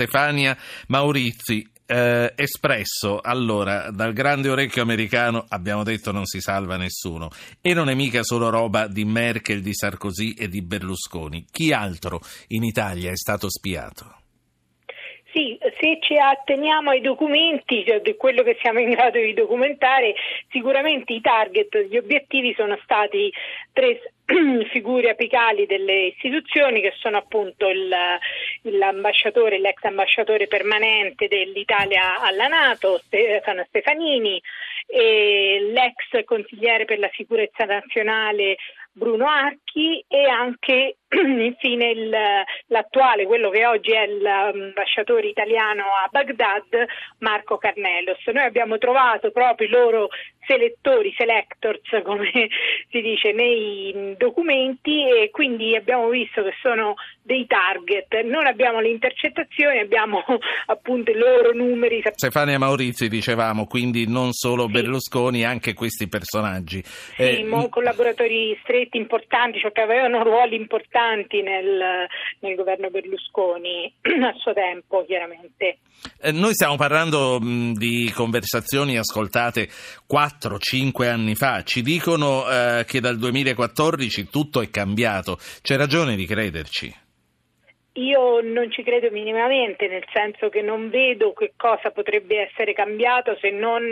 Stefania Maurizi, eh, espresso allora dal grande orecchio americano abbiamo detto non si salva nessuno e non è mica solo roba di Merkel, di Sarkozy e di Berlusconi chi altro in Italia è stato spiato? Sì, se ci atteniamo ai documenti, cioè di quello che siamo in grado di documentare, sicuramente i target, gli obiettivi sono stati tre figure apicali delle istituzioni che sono appunto il, l'ambasciatore, l'ex ambasciatore permanente dell'Italia alla Nato, Stefano Stefanini, e l'ex consigliere per la sicurezza nazionale Bruno Archi e anche infine il, l'attuale, quello che oggi è l'ambasciatore italiano a Baghdad, Marco Carnelos. Noi abbiamo trovato proprio i loro selettori, selectors come si dice nei documenti e quindi abbiamo visto che sono dei target. Non abbiamo le intercettazioni, abbiamo appunto i loro numeri. Stefania Maurizi dicevamo, quindi non solo sì. Berlusconi, anche questi personaggi. Sì, eh, collaboratori stretti importanti, cioè che avevano ruoli importanti importanti nel, nel governo Berlusconi a suo tempo, chiaramente. Eh, noi stiamo parlando mh, di conversazioni ascoltate 4-5 anni fa. Ci dicono eh, che dal 2014 tutto è cambiato. C'è ragione di crederci? Io non ci credo minimamente, nel senso che non vedo che cosa potrebbe essere cambiato se non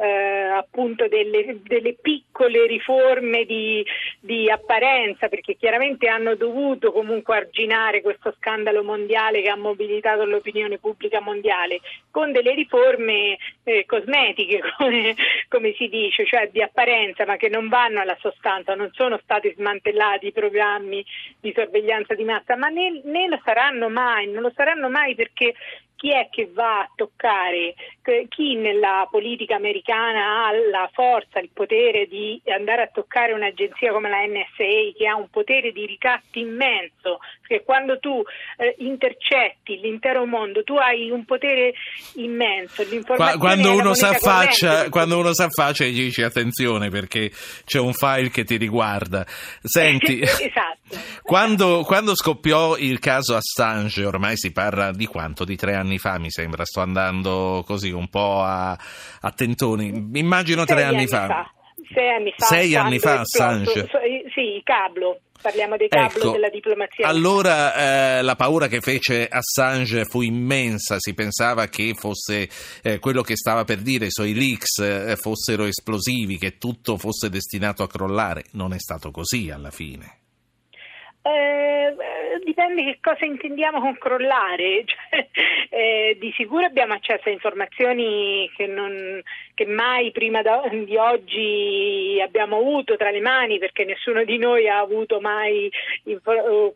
eh, appunto delle, delle, piccole riforme di, di, apparenza, perché chiaramente hanno dovuto comunque arginare questo scandalo mondiale che ha mobilitato l'opinione pubblica mondiale, con delle riforme eh, cosmetiche, come, come, si dice, cioè di apparenza, ma che non vanno alla sostanza, non sono stati smantellati i programmi di sorveglianza di massa, ma né, né lo saranno mai, non lo saranno mai perché chi è che va a toccare, chi nella politica americana ha la forza, il potere di andare a toccare un'agenzia come la NSA che ha un potere di ricatto immenso, perché quando tu eh, intercetti l'intero mondo tu hai un potere immenso. Quando uno, s'affaccia, quando uno s'affaccia gli dici attenzione perché c'è un file che ti riguarda. Senti, esatto. quando, quando scoppiò il caso Assange, ormai si parla di quanto? Di tre anni anni fa, mi sembra. Sto andando così un po' a, a tentoni. Immagino tre anni, anni fa. fa. Sei anni fa. Sei anni fa, Assange. Sì, il cablo. Parliamo dei cablo ecco, della diplomazia. Allora eh, la paura che fece Assange fu immensa, si pensava che fosse eh, quello che stava per dire, i suoi leaks eh, fossero esplosivi, che tutto fosse destinato a crollare. Non è stato così alla fine. Eh, dipende che cosa intendiamo con crollare. Cioè, eh, di sicuro abbiamo accesso a informazioni che, non, che mai prima di oggi abbiamo avuto tra le mani perché nessuno di noi ha avuto mai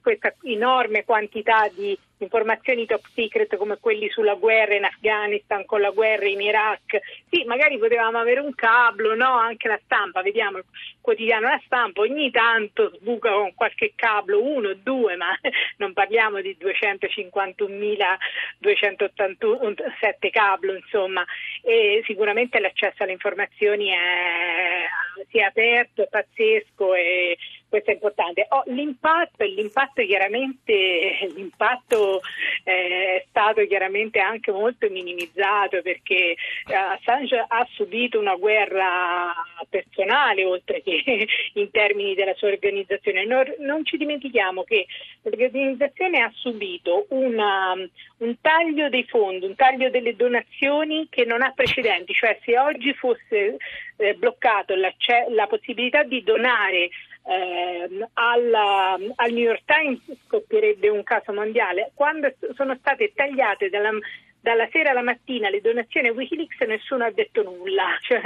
questa enorme quantità di informazioni top secret come quelli sulla guerra in Afghanistan, con la guerra in Iraq. Sì, magari potevamo avere un cablo, no? Anche la stampa, vediamo il quotidiano La Stampa, ogni tanto sbuca con qualche cablo, uno, due, ma non parliamo di 255.287 cablo, insomma. E sicuramente l'accesso alle informazioni è, si è aperto, è pazzesco e questo è importante. Oh, l'impatto, l'impatto, chiaramente, l'impatto eh, è stato chiaramente anche molto minimizzato perché eh, Assange ha subito una guerra personale oltre che in termini della sua organizzazione. Non, non ci dimentichiamo che l'organizzazione ha subito una, un taglio dei fondi, un taglio delle donazioni che non ha precedenti, cioè se oggi fosse eh, bloccato la, la possibilità di donare eh, alla, al New York Times scoppierebbe un caso mondiale. Quando sono state tagliate dalla, dalla sera alla mattina le donazioni a Wikileaks nessuno ha detto nulla, cioè,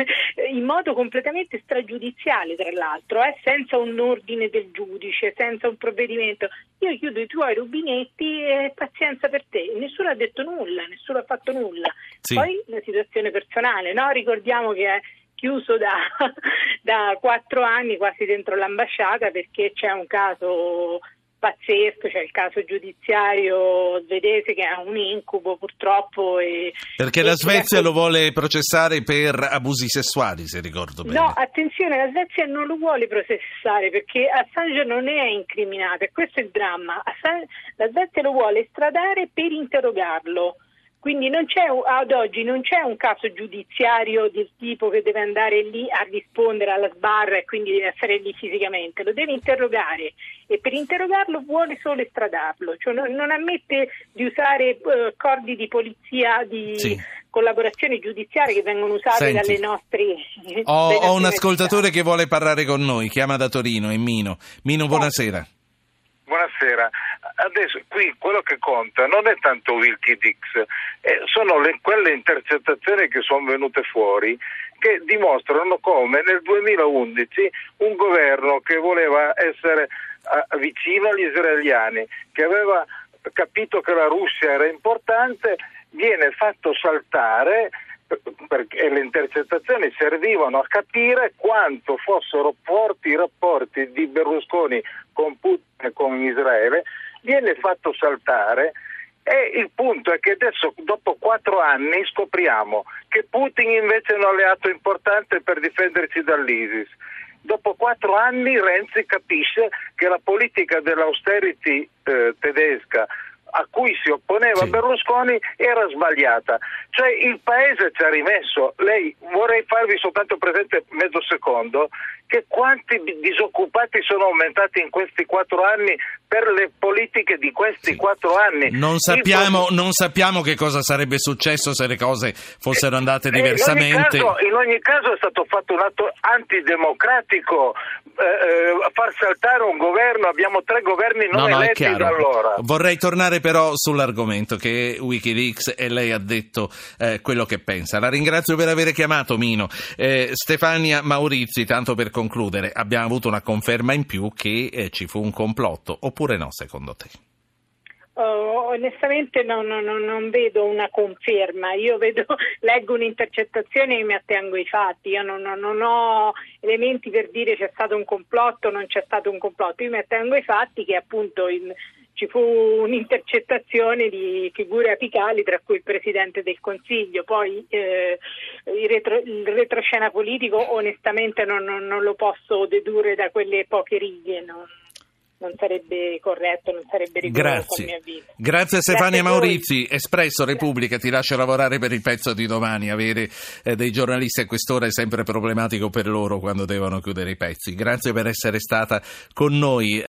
in modo completamente stragiudiziale tra l'altro, eh, senza un ordine del giudice, senza un provvedimento. Io chiudo i tuoi rubinetti e pazienza per te. Nessuno ha detto nulla, nessuno ha fatto nulla. Sì. Poi la situazione personale, no? ricordiamo che è chiuso da, da quattro anni quasi dentro l'ambasciata perché c'è un caso pazzesco, c'è il caso giudiziario svedese che ha un incubo purtroppo. E, Perché e la Svezia lo vuole processare per abusi sessuali, se ricordo bene. No, attenzione, la Svezia non lo vuole processare perché Assange non è incriminato e questo è il dramma. Assange, la Svezia lo vuole estradare per interrogarlo. Quindi ad oggi non c'è un caso giudiziario del tipo che deve andare lì a rispondere alla sbarra e quindi deve essere lì fisicamente, lo deve interrogare e per interrogarlo vuole solo estradarlo, cioè non, non ammette di usare uh, accordi di polizia di sì. collaborazione giudiziaria che vengono usati Senti, dalle nostre... Ho, ho un ascoltatore che vuole parlare con noi, chiama da Torino, è Mino. Mino, buonasera. Buonasera. Adesso qui quello che conta non è tanto Wikileaks, eh, sono le, quelle intercettazioni che sono venute fuori che dimostrano come nel 2011 un governo che voleva essere uh, vicino agli israeliani, che aveva capito che la Russia era importante, viene fatto saltare perché le intercettazioni servivano a capire quanto fossero forti i rapporti di Berlusconi con Putin e con Israele, viene fatto saltare e il punto è che adesso dopo quattro anni scopriamo che Putin invece è un alleato importante per difenderci dall'ISIS. Dopo quattro anni Renzi capisce che la politica dell'austerity eh, tedesca a cui si opponeva sì. Berlusconi era sbagliata. Cioè il paese ci ha rimesso. Lei vorrei farvi soltanto presente mezzo secondo che quanti disoccupati sono aumentati in questi quattro anni per le politiche di questi sì. quattro anni. Non sappiamo, non sappiamo, che cosa sarebbe successo se le cose fossero eh, andate diversamente. In ogni caso, in ogni caso è stato fatto un atto antidemocratico eh, eh far saltare un governo, abbiamo tre governi non no, no, eletti da allora. Vorrei tornare però sull'argomento che Wikileaks e lei ha detto eh, quello che pensa. La ringrazio per aver chiamato Mino. Eh, Stefania Maurizi, tanto per concludere, abbiamo avuto una conferma in più che eh, ci fu un complotto, oppure no, secondo te? Oh, onestamente no, no, no, non vedo una conferma, io vedo, leggo un'intercettazione e mi attengo ai fatti, io non, non, ho elementi per dire c'è stato un complotto o non c'è stato un complotto, io mi attengo ai fatti che appunto in, ci fu un'intercettazione di figure apicali, tra cui il Presidente del Consiglio. Poi eh, il, retro, il, retroscena politico onestamente non, non, non, lo posso dedurre da quelle poche righe. Non, sarebbe corretto, non sarebbe rigoroso Grazie. Grazie a Stefania Maurizi, Espresso Repubblica, ti lascio lavorare per il pezzo di domani, avere eh, dei giornalisti a quest'ora è sempre problematico per loro quando devono chiudere i pezzi. Grazie per essere stata con noi.